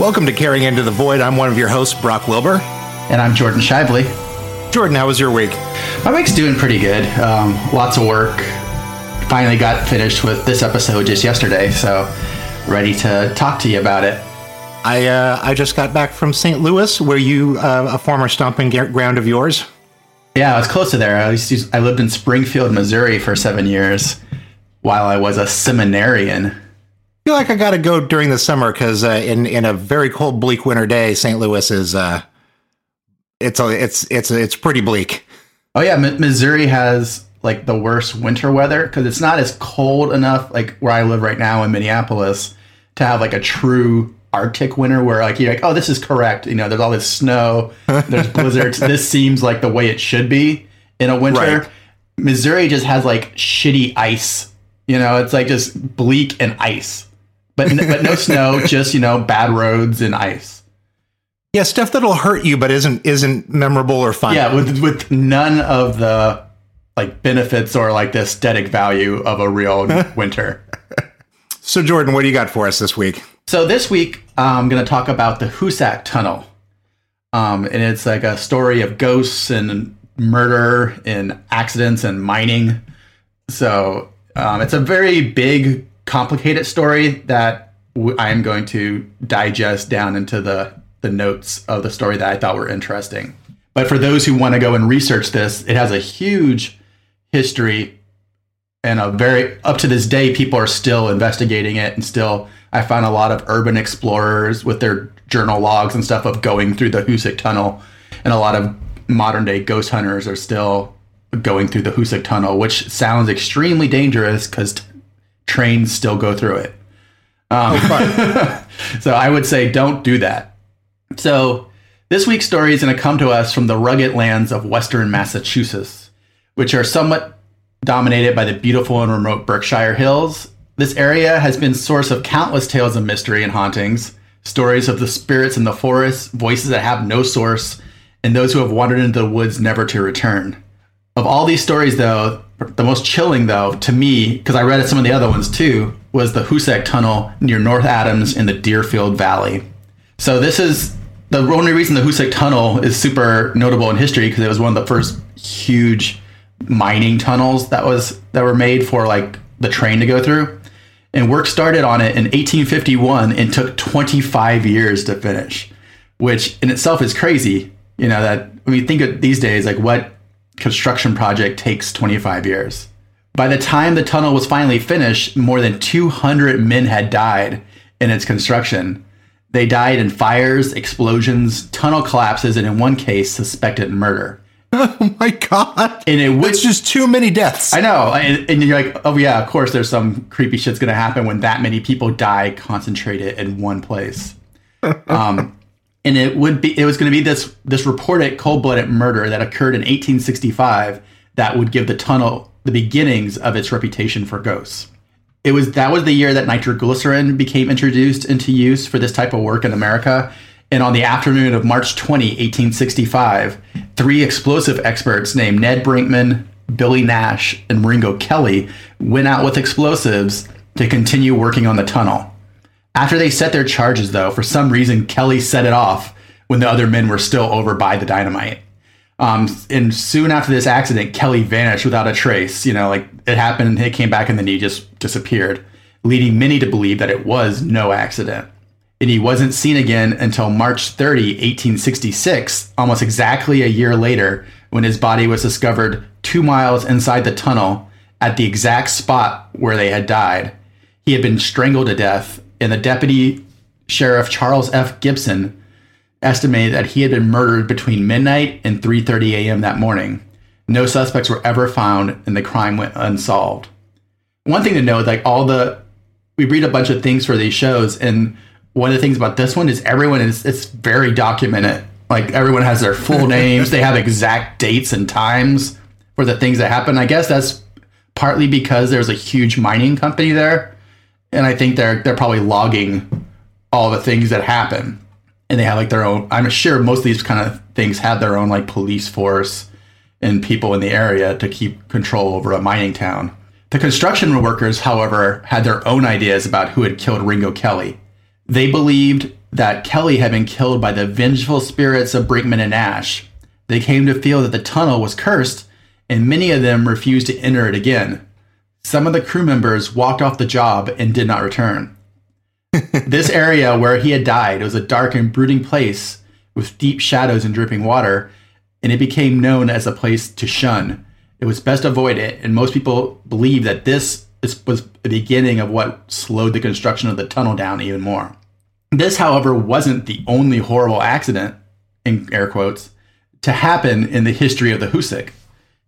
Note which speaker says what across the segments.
Speaker 1: Welcome to Caring Into the Void. I'm one of your hosts, Brock Wilbur.
Speaker 2: And I'm Jordan Shiveley.
Speaker 1: Jordan, how was your week?
Speaker 2: My week's doing pretty good. Um, lots of work. Finally got finished with this episode just yesterday, so ready to talk to you about it.
Speaker 1: I uh, I just got back from St. Louis, where you uh, a former stomping ground of yours.
Speaker 2: Yeah, I was close to there. I, used to, I lived in Springfield, Missouri for seven years while I was a seminarian
Speaker 1: feel like I got to go during the summer because uh, in in a very cold, bleak winter day, St. Louis is uh, it's a, it's it's it's pretty bleak.
Speaker 2: Oh yeah, M- Missouri has like the worst winter weather because it's not as cold enough, like where I live right now in Minneapolis, to have like a true Arctic winter where like you're like, oh, this is correct. You know, there's all this snow, there's blizzards. this seems like the way it should be in a winter. Right. Missouri just has like shitty ice. You know, it's like just bleak and ice but but no snow, just you know bad roads and ice.
Speaker 1: Yeah, stuff that'll hurt you, but isn't isn't memorable or fun.
Speaker 2: Yeah, with with none of the like benefits or like the aesthetic value of a real winter.
Speaker 1: So Jordan, what do you got for us this week?
Speaker 2: So this week I'm going to talk about the Hoosac Tunnel, um, and it's like a story of ghosts and murder and accidents and mining. So um, it's a very big complicated story that w- I am going to digest down into the the notes of the story that I thought were interesting. But for those who want to go and research this, it has a huge history and a very up to this day people are still investigating it and still I found a lot of urban explorers with their journal logs and stuff of going through the Hoosac tunnel and a lot of modern day ghost hunters are still going through the Hoosac tunnel which sounds extremely dangerous cuz trains still go through it. Um, oh, so I would say don't do that. So this week's story is going to come to us from the rugged lands of western Massachusetts, which are somewhat dominated by the beautiful and remote Berkshire Hills. This area has been source of countless tales of mystery and hauntings, stories of the spirits in the forest, voices that have no source, and those who have wandered into the woods never to return. Of all these stories, though, the most chilling, though, to me, because I read some of the other ones too, was the Hoosac Tunnel near North Adams in the Deerfield Valley. So this is the only reason the Hoosac Tunnel is super notable in history because it was one of the first huge mining tunnels that was that were made for like the train to go through. And work started on it in 1851 and took 25 years to finish, which in itself is crazy. You know that when you think of these days, like what construction project takes 25 years. By the time the tunnel was finally finished, more than 200 men had died in its construction. They died in fires, explosions, tunnel collapses, and in one case, suspected murder.
Speaker 1: Oh my god!
Speaker 2: And it
Speaker 1: was just too many deaths.
Speaker 2: I know, and, and, you're like, oh yeah, of course, there's some creepy shit's gonna happen when that many people die concentrated in one place. um, and it would be it was going to be this this reported cold-blooded murder that occurred in 1865 that would give the tunnel the beginnings of its reputation for ghosts. It was that was the year that nitroglycerin became introduced into use for this type of work in America. And on the afternoon of March 20, 1865, three explosive experts named Ned Brinkman, Billy Nash, and Ringo Kelly went out with explosives to continue working on the tunnel. After they set their charges, though, for some reason, Kelly set it off when the other men were still over by the dynamite. Um, and soon after this accident, Kelly vanished without a trace. You know, like it happened, it came back, and then he just disappeared, leading many to believe that it was no accident. And he wasn't seen again until March 30, 1866, almost exactly a year later, when his body was discovered two miles inside the tunnel at the exact spot where they had died. He had been strangled to death and the deputy sheriff Charles F. Gibson estimated that he had been murdered between midnight and 3:30 a.m. that morning. No suspects were ever found, and the crime went unsolved. One thing to note, like all the, we read a bunch of things for these shows, and one of the things about this one is everyone is it's very documented. Like everyone has their full names, they have exact dates and times for the things that happen. I guess that's partly because there's a huge mining company there and I think they're they're probably logging all the things that happen, and they have like their own. I'm sure most of these kind of things have their own like police force and people in the area to keep control over a mining town. The construction workers, however, had their own ideas about who had killed Ringo Kelly. They believed that Kelly had been killed by the vengeful spirits of Brinkman and Nash. They came to feel that the tunnel was cursed, and many of them refused to enter it again. Some of the crew members walked off the job and did not return. this area where he had died was a dark and brooding place with deep shadows and dripping water, and it became known as a place to shun. It was best avoid it, and most people believe that this was the beginning of what slowed the construction of the tunnel down even more. This, however, wasn't the only horrible accident, in air quotes, to happen in the history of the Hoosac.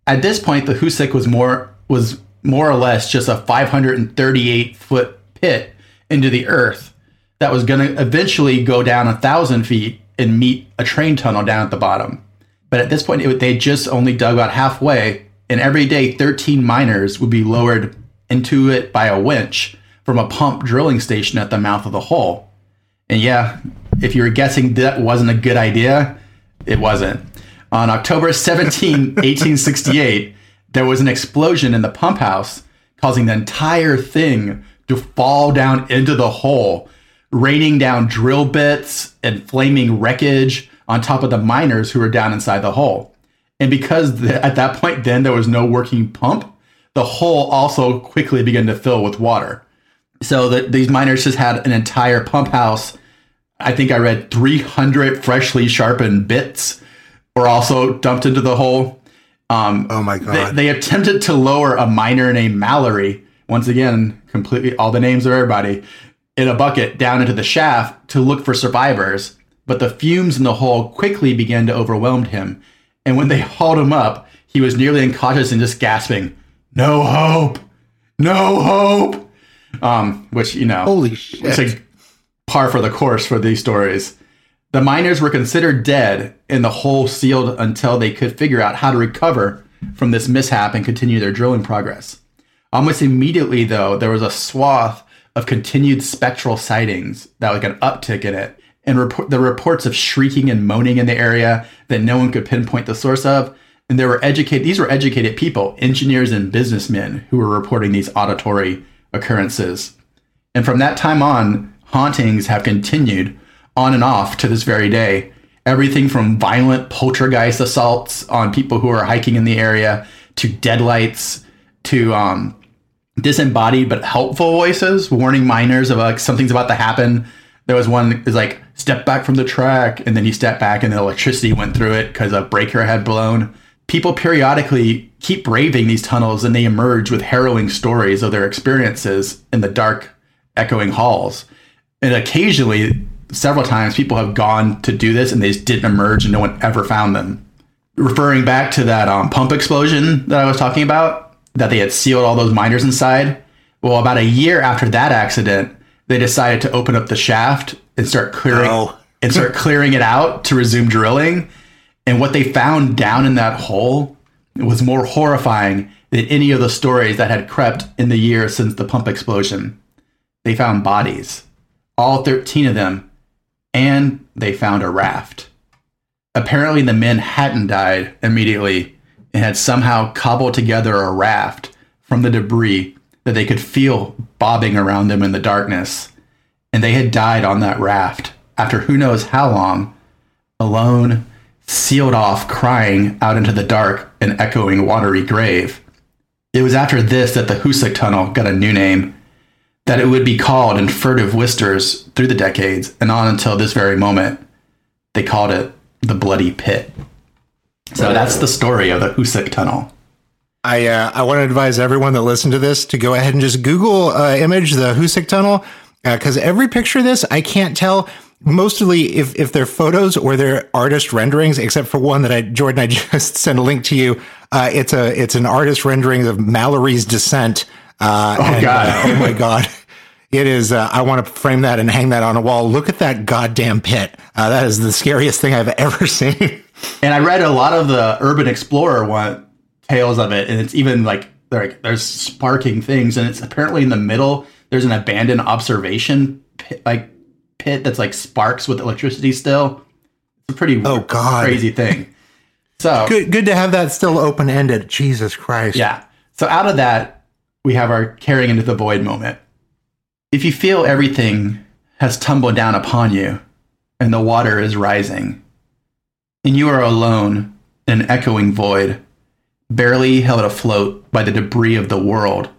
Speaker 2: At this point, the Hoosac was more was more or less just a 538 foot pit into the earth that was going to eventually go down a thousand feet and meet a train tunnel down at the bottom. But at this point, it, they just only dug about halfway, and every day, 13 miners would be lowered into it by a winch from a pump drilling station at the mouth of the hole. And yeah, if you were guessing that wasn't a good idea, it wasn't. On October 17, 1868, there was an explosion in the pump house, causing the entire thing to fall down into the hole, raining down drill bits and flaming wreckage on top of the miners who were down inside the hole. And because the, at that point, then there was no working pump, the hole also quickly began to fill with water. So the, these miners just had an entire pump house. I think I read 300 freshly sharpened bits were also dumped into the hole.
Speaker 1: Um, oh my
Speaker 2: god! They, they, attempted to lower a miner named Mallory. Once again, completely all the names of everybody in a bucket down into the shaft to look for survivors. But the fumes in the hole quickly began to overwhelm him, and when they hauled him up, he was nearly unconscious and just gasping, "No hope, no hope." Um, which you know,
Speaker 1: holy shit, it's like
Speaker 2: par for the course for these stories. The miners were considered dead and the hole sealed until they could figure out how to recover from this mishap and continue their drilling progress. Almost immediately, though, there was a swath of continued spectral sightings that like an uptick in it, and the reports of shrieking and moaning in the area that no one could pinpoint the source of. And there were educated; these were educated people, engineers and businessmen, who were reporting these auditory occurrences. And from that time on, hauntings have continued on and off to this very day. Everything from violent poltergeist assaults on people who are hiking in the area to deadlights to um, disembodied but helpful voices warning miners of like something's about to happen. There was one is like step back from the track, and then you step back and the electricity went through it because a breaker had blown. People periodically keep braving these tunnels and they emerge with harrowing stories of their experiences in the dark, echoing halls. And occasionally several times people have gone to do this and they just didn't emerge and no one ever found them. Referring back to that um, pump explosion that I was talking about, that they had sealed all those miners inside. Well, about a year after that accident, they decided to open up the shaft and start clearing oh. and start clearing it out to resume drilling. And what they found down in that hole was more horrifying than any of the stories that had crept in the years since the pump explosion. They found bodies, all 13 of them and they found a raft. Apparently, the men hadn't died immediately and had somehow cobbled together a raft from the debris that they could feel bobbing around them in the darkness. And they had died on that raft after who knows how long, alone, sealed off, crying out into the dark and echoing watery grave. It was after this that the Hoosac Tunnel got a new name that it would be called in furtive whispers through the decades and on until this very moment. They called it the Bloody Pit. So that's the story of the Hoosac Tunnel.
Speaker 1: I uh, I want to advise everyone that listened to this to go ahead and just Google uh, image the Hoosac Tunnel because uh, every picture of this I can't tell mostly if if they're photos or they're artist renderings, except for one that I Jordan I just sent a link to you. Uh, it's a it's an artist rendering of Mallory's descent uh,
Speaker 2: oh and, God!
Speaker 1: Uh, oh my God! It is. Uh, I want to frame that and hang that on a wall. Look at that goddamn pit. Uh, that is the scariest thing I've ever seen.
Speaker 2: and I read a lot of the Urban Explorer one tales of it, and it's even like like there's sparking things, and it's apparently in the middle. There's an abandoned observation pit, like pit that's like sparks with electricity still. It's a pretty
Speaker 1: oh god
Speaker 2: crazy thing. So
Speaker 1: good, good to have that still open ended. Jesus Christ.
Speaker 2: Yeah. So out of that, we have our caring into the void moment. If you feel everything has tumbled down upon you and the water is rising, and you are alone in an echoing void, barely held afloat by the debris of the world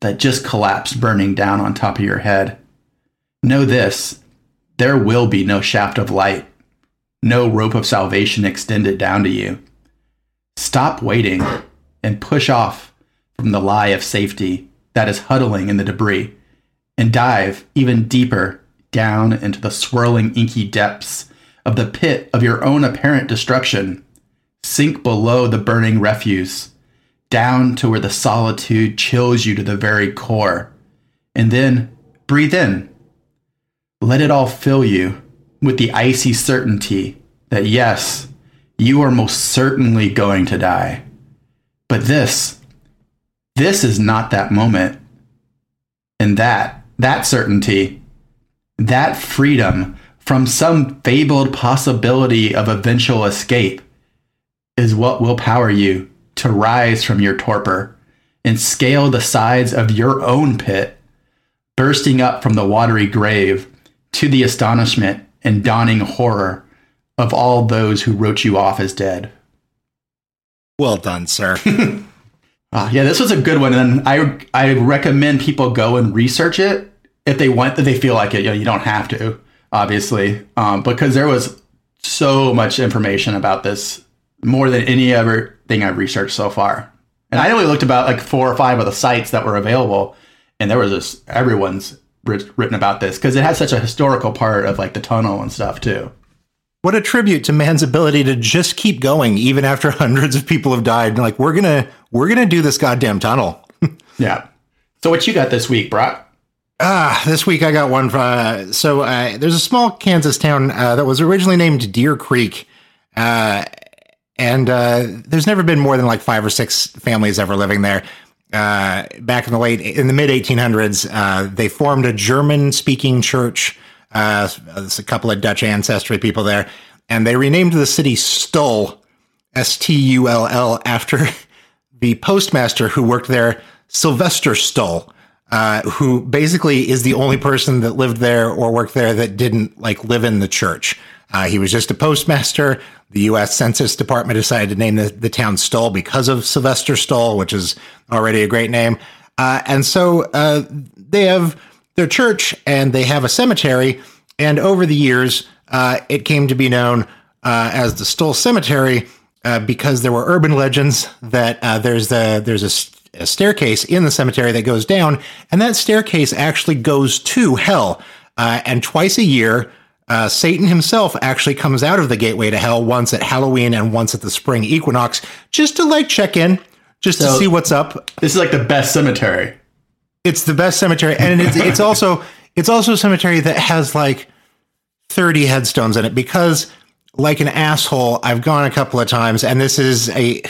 Speaker 2: that just collapsed burning down on top of your head, know this there will be no shaft of light, no rope of salvation extended down to you. Stop waiting and push off from the lie of safety that is huddling in the debris and dive even deeper down into the swirling inky depths of the pit of your own apparent destruction. Sink below the burning refuse, down to where the solitude chills you to the very core, and then breathe in. Let it all fill you with the icy certainty that yes, you are most certainly going to die. But this, this is not that moment. And that, that certainty, that freedom from some fabled possibility of eventual escape is what will power you to rise from your torpor and scale the sides of your own pit, bursting up from the watery grave to the astonishment and dawning horror of all those who wrote you off as dead.
Speaker 1: Well done, sir.
Speaker 2: uh, yeah, this was a good one, and I I recommend people go and research it if they want. That they feel like it. You know, you don't have to, obviously, um, because there was so much information about this, more than any other thing I've researched so far. And I only looked about like four or five of the sites that were available, and there was just everyone's written about this because it has such a historical part of like the tunnel and stuff too.
Speaker 1: What a tribute to man's ability to just keep going even after hundreds of people have died. Like we're gonna we're gonna do this goddamn tunnel.
Speaker 2: yeah. So what you got this week, Brock?
Speaker 1: Ah, this week I got one. From, uh, so uh, there's a small Kansas town uh, that was originally named Deer Creek, uh, and uh, there's never been more than like five or six families ever living there. Uh, back in the late in the mid 1800s, they formed a German-speaking church uh, there's a couple of Dutch ancestry people there, and they renamed the city Stull, S T U L L, after the postmaster who worked there, Sylvester Stull. Uh, who basically is the only person that lived there or worked there that didn't like live in the church. Uh, he was just a postmaster. The U.S. Census Department decided to name the, the town Stull because of Sylvester Stull, which is already a great name. Uh, and so uh, they have their church and they have a cemetery. And over the years, uh, it came to be known uh, as the Stull Cemetery uh, because there were urban legends that uh, there's a, there's a, a, staircase in the cemetery that goes down, and that staircase actually goes to hell. Uh, and twice a year, uh, Satan himself actually comes out of the gateway to hell once at Halloween and once at the spring equinox, just to like check in, just so to see what's up.
Speaker 2: This is like the best cemetery.
Speaker 1: It's the best cemetery, and it's, it's also it's also a cemetery that has like thirty headstones in it because, like an asshole, I've gone a couple of times, and this is a.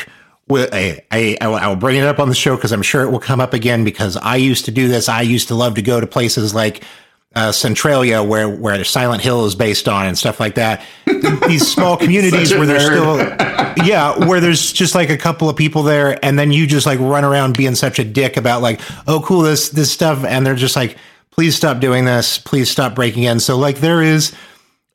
Speaker 1: I, I, I will bring it up on the show because I'm sure it will come up again because I used to do this. I used to love to go to places like uh, Centralia, where where Silent Hill is based on, and stuff like that. These small communities where there's still, yeah, where there's just like a couple of people there, and then you just like run around being such a dick about like, oh, cool, this this stuff, and they're just like, please stop doing this, please stop breaking in. So like there is,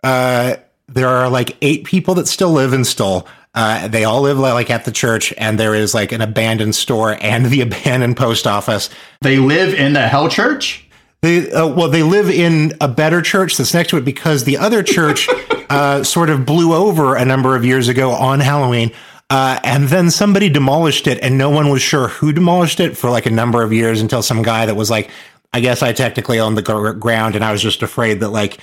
Speaker 1: uh, there are like eight people that still live in Stull. Uh, they all live like at the church, and there is like an abandoned store and the abandoned post office.
Speaker 2: They live in the Hell Church.
Speaker 1: They uh, well, they live in a better church that's next to it because the other church uh, sort of blew over a number of years ago on Halloween. Uh, and then somebody demolished it, and no one was sure who demolished it for like a number of years until some guy that was like, I guess I technically own the ground, and I was just afraid that like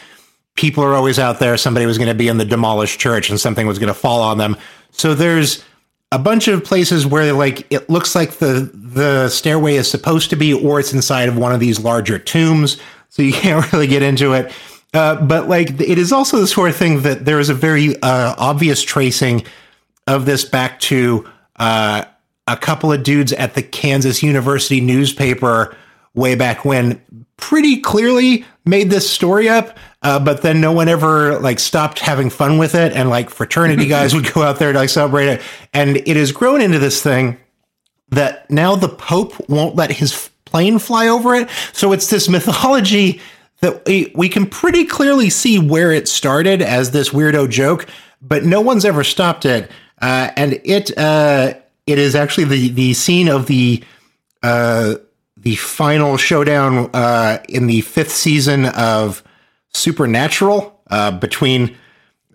Speaker 1: people are always out there. Somebody was going to be in the demolished church, and something was going to fall on them. So there's a bunch of places where like it looks like the the stairway is supposed to be or it's inside of one of these larger tombs so you can't really get into it. Uh, but like it is also the sort of thing that there is a very uh, obvious tracing of this back to uh, a couple of dudes at the Kansas University newspaper way back when pretty clearly made this story up uh, but then no one ever like stopped having fun with it, and like fraternity guys would go out there to like celebrate it, and it has grown into this thing that now the Pope won't let his plane fly over it. So it's this mythology that we, we can pretty clearly see where it started as this weirdo joke, but no one's ever stopped it. Uh, and it uh, it is actually the the scene of the uh, the final showdown uh, in the fifth season of Supernatural uh, between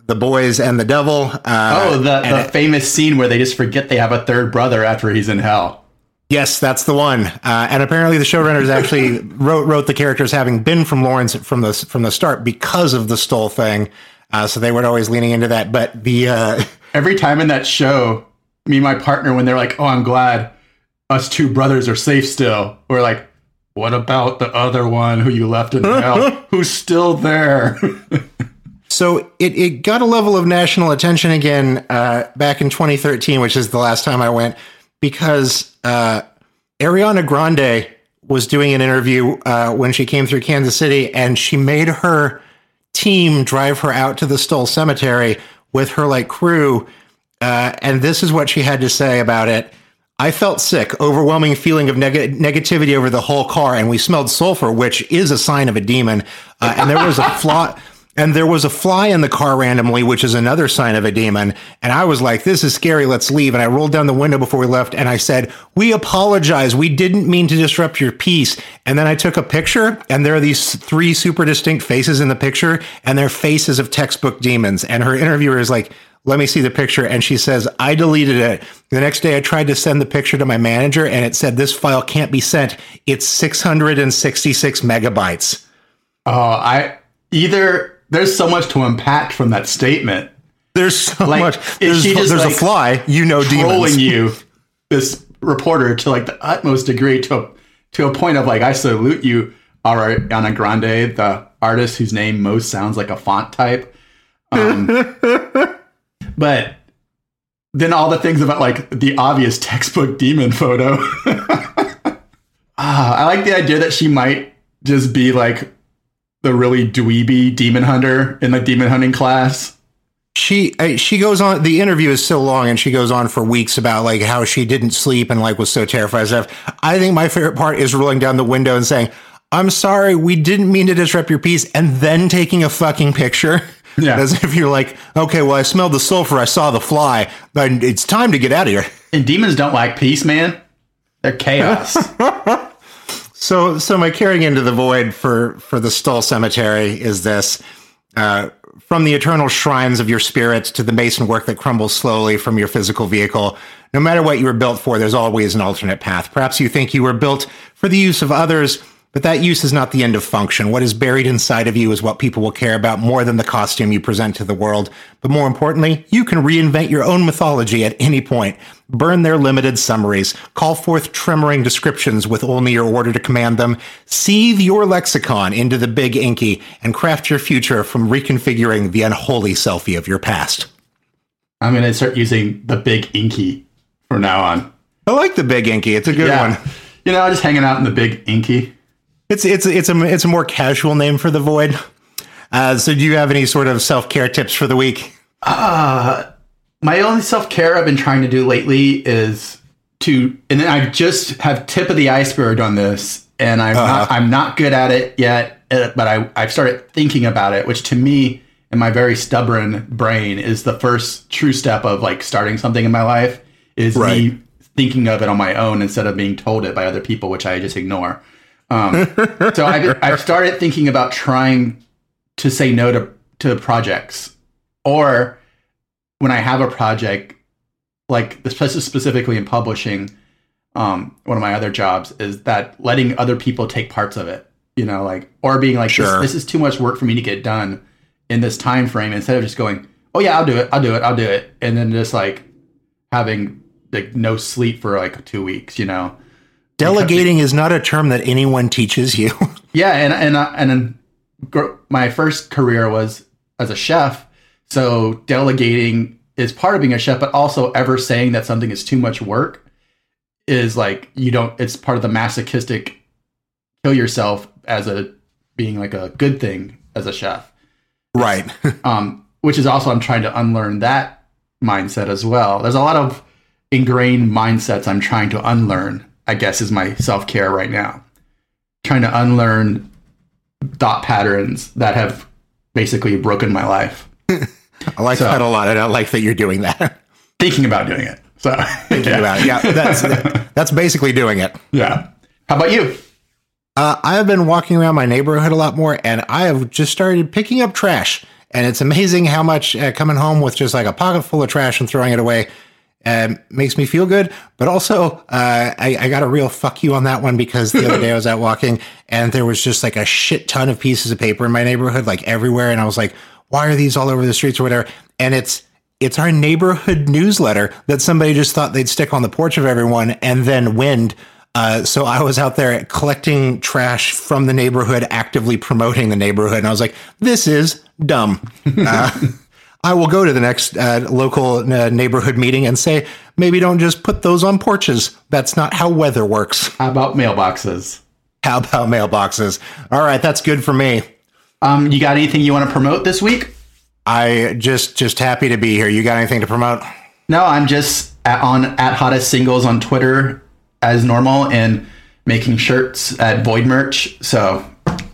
Speaker 1: the boys and the devil. Uh,
Speaker 2: oh, the, the
Speaker 1: it-
Speaker 2: famous scene where they just forget they have a third brother after he's in hell.
Speaker 1: Yes, that's the one. Uh, and apparently, the showrunners actually wrote wrote the characters having been from Lawrence from the from the start because of the Stull thing. Uh, so they were always leaning into that. But the uh,
Speaker 2: Every time in that show, me and my partner, when they're like, "Oh, I'm glad us two brothers are safe still," we're like, "What about the other one who you left in hell? Who's still there?"
Speaker 1: so it, it got a level of national attention again uh, back in 2013, which is the last time I went, because uh, Ariana Grande was doing an interview uh, when she came through Kansas City, and she made her team drive her out to the Stull Cemetery with her like crew. Uh, and this is what she had to say about it. I felt sick, overwhelming feeling of neg- negativity over the whole car, and we smelled sulfur, which is a sign of a demon. Uh, and there was a fly, and there was a fly in the car randomly, which is another sign of a demon. And I was like, "This is scary. Let's leave." And I rolled down the window before we left, and I said, "We apologize. We didn't mean to disrupt your peace." And then I took a picture, and there are these three super distinct faces in the picture, and they're faces of textbook demons. And her interviewer is like let me see the picture. And she says, I deleted it. The next day, I tried to send the picture to my manager, and it said, This file can't be sent. It's 666 megabytes.
Speaker 2: oh, I either there's so much to unpack from that statement.
Speaker 1: There's so
Speaker 2: Like,
Speaker 1: much. There's,
Speaker 2: she just,
Speaker 1: there's
Speaker 2: like,
Speaker 1: a fly. You know,
Speaker 2: trolling
Speaker 1: demons.
Speaker 2: you, this reporter, to like the utmost degree, to a, to a point of like, I salute you, Ariana Grande, the artist whose name most sounds like a font type. Um, but then all the things about like the obvious textbook demon photo. ah, I like the idea that she might just be like the really dweeby demon hunter in the demon hunting class.
Speaker 1: She she goes on. The interview is so long, and she goes on for weeks about like how she didn't sleep and like was so terrified stuff. I think my favorite part is rolling down the window and saying, "I'm sorry, we didn't mean to disrupt your peace," and then taking a fucking picture.
Speaker 2: Yeah.
Speaker 1: as if you're like, okay, well, I smelled the sulfur, I saw the fly, but it's time to get out of here.
Speaker 2: And demons don't like peace, man. They're chaos.
Speaker 1: So, so my caring into the void for for the Stull Cemetery is this: uh, from the eternal shrines of your spirit to the mason work that crumbles slowly from your physical vehicle. No matter what you were built for, there's always an alternate path. Perhaps you think you were built for the use of others, but that use is not the end of function. What is buried inside of you is what people will care about more than the costume you present to the world. But more importantly, you can reinvent your own mythology at any point. Burn their limited summaries. Call forth tremoring descriptions with only your order to command them. Seethe your lexicon into the big inky and craft your future from reconfiguring the unholy selfie of your past.
Speaker 2: I'm gonna start using the big inky from now on.
Speaker 1: I like the big inky. It's a good
Speaker 2: Yeah.
Speaker 1: one.
Speaker 2: You know, just hanging out in the big inky.
Speaker 1: It's it's it's a it's a more casual name for the void. Uh, so, do you have any sort of self care tips for the week?
Speaker 2: My only self care I've been trying to do lately is to, and then I just have tip of the iceberg on this, and I'm not I'm not good at it yet, uh, but I I've started thinking about it, which to me, in my very stubborn brain, is the first true step of like starting something in my life. Is
Speaker 1: Right.
Speaker 2: me thinking of it on my own instead of being told it by other people, which I just ignore. Um, so I've, I've started thinking about trying to say no to to projects, or when I have a project, like specifically in publishing, um, one of my other jobs is that letting other people take parts of it. You know, like or being like,
Speaker 1: Sure.
Speaker 2: this, this is too much work for me to get done in this time frame. Instead of just going, oh yeah, I'll do it, I'll do it, I'll do it, and then just like having like no sleep for like two weeks. You know.
Speaker 1: Delegating is not a term that anyone teaches you.
Speaker 2: Yeah, and and uh, and gr- my first career was as a chef, so delegating is part of being a chef, but also ever saying that something is too much work is like you don't. It's part of the masochistic kill yourself as a being like a good thing as a chef.
Speaker 1: right.
Speaker 2: Um, which is also I'm trying to unlearn that mindset as well. There's a lot of ingrained mindsets I'm trying to unlearn I guess is my self care right now. Trying to unlearn thought patterns that have basically broken my life.
Speaker 1: I like
Speaker 2: So-
Speaker 1: that a lot. and I like that you're doing that.
Speaker 2: Thinking about doing it. So
Speaker 1: Thinking about it. Yeah, that's that's basically doing it.
Speaker 2: yeah. How about you?
Speaker 1: Uh, I have been walking around my neighborhood a lot more, and I have just started picking up trash. And it's amazing how much uh, coming home with just like a pocket full of trash and throwing it away um, makes me feel good. But also, uh, I, I got a real fuck you on that one because the other day I was out walking and there was just like a shit ton of pieces of paper in my neighborhood, like everywhere. And I was like, why are these all over the streets or whatever? And it's it's our neighborhood newsletter that somebody just thought they'd stick on the porch of everyone and then wind. Uh, so I was out there collecting trash from the neighborhood, actively promoting the neighborhood, and I was like, "This is dumb." Uh, I will go to the next uh, local uh, neighborhood meeting and say, maybe don't just put those on porches. That's not how weather works.
Speaker 2: How about mailboxes?
Speaker 1: How about mailboxes? All right, that's good for me.
Speaker 2: Um, you got anything you want to promote this week?
Speaker 1: I just just happy to be here. You got anything to promote?
Speaker 2: No, I'm just at, on at hottest singles on Twitter as normal and making shirts at Void Merch. So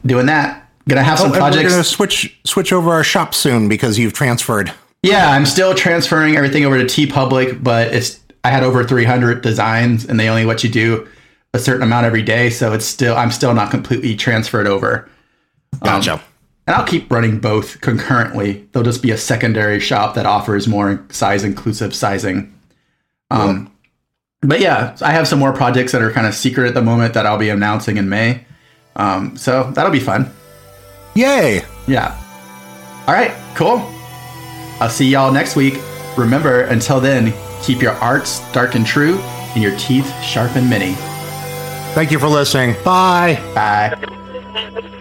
Speaker 2: doing that. Gonna have some
Speaker 1: Oh, and we're gonna switch switch over our shop soon because you've transferred.
Speaker 2: Yeah, I'm still transferring everything over to TeePublic, but it's I had over 300 designs and they only let you do a certain amount every day, so it's still I'm still not completely transferred over.
Speaker 1: Gotcha.
Speaker 2: And I'll keep running both concurrently. There'll just be a secondary shop that offers more size inclusive sizing. Um, but yeah, I have some more projects that are kind of secret at the moment that I'll be announcing in May. Um, so that'll be fun.
Speaker 1: Yay!
Speaker 2: Yeah. All right, cool. I'll see y'all next week. Remember, until then, keep your arts dark and true and your teeth sharp and many.
Speaker 1: Thank you for listening. Bye.
Speaker 2: Bye.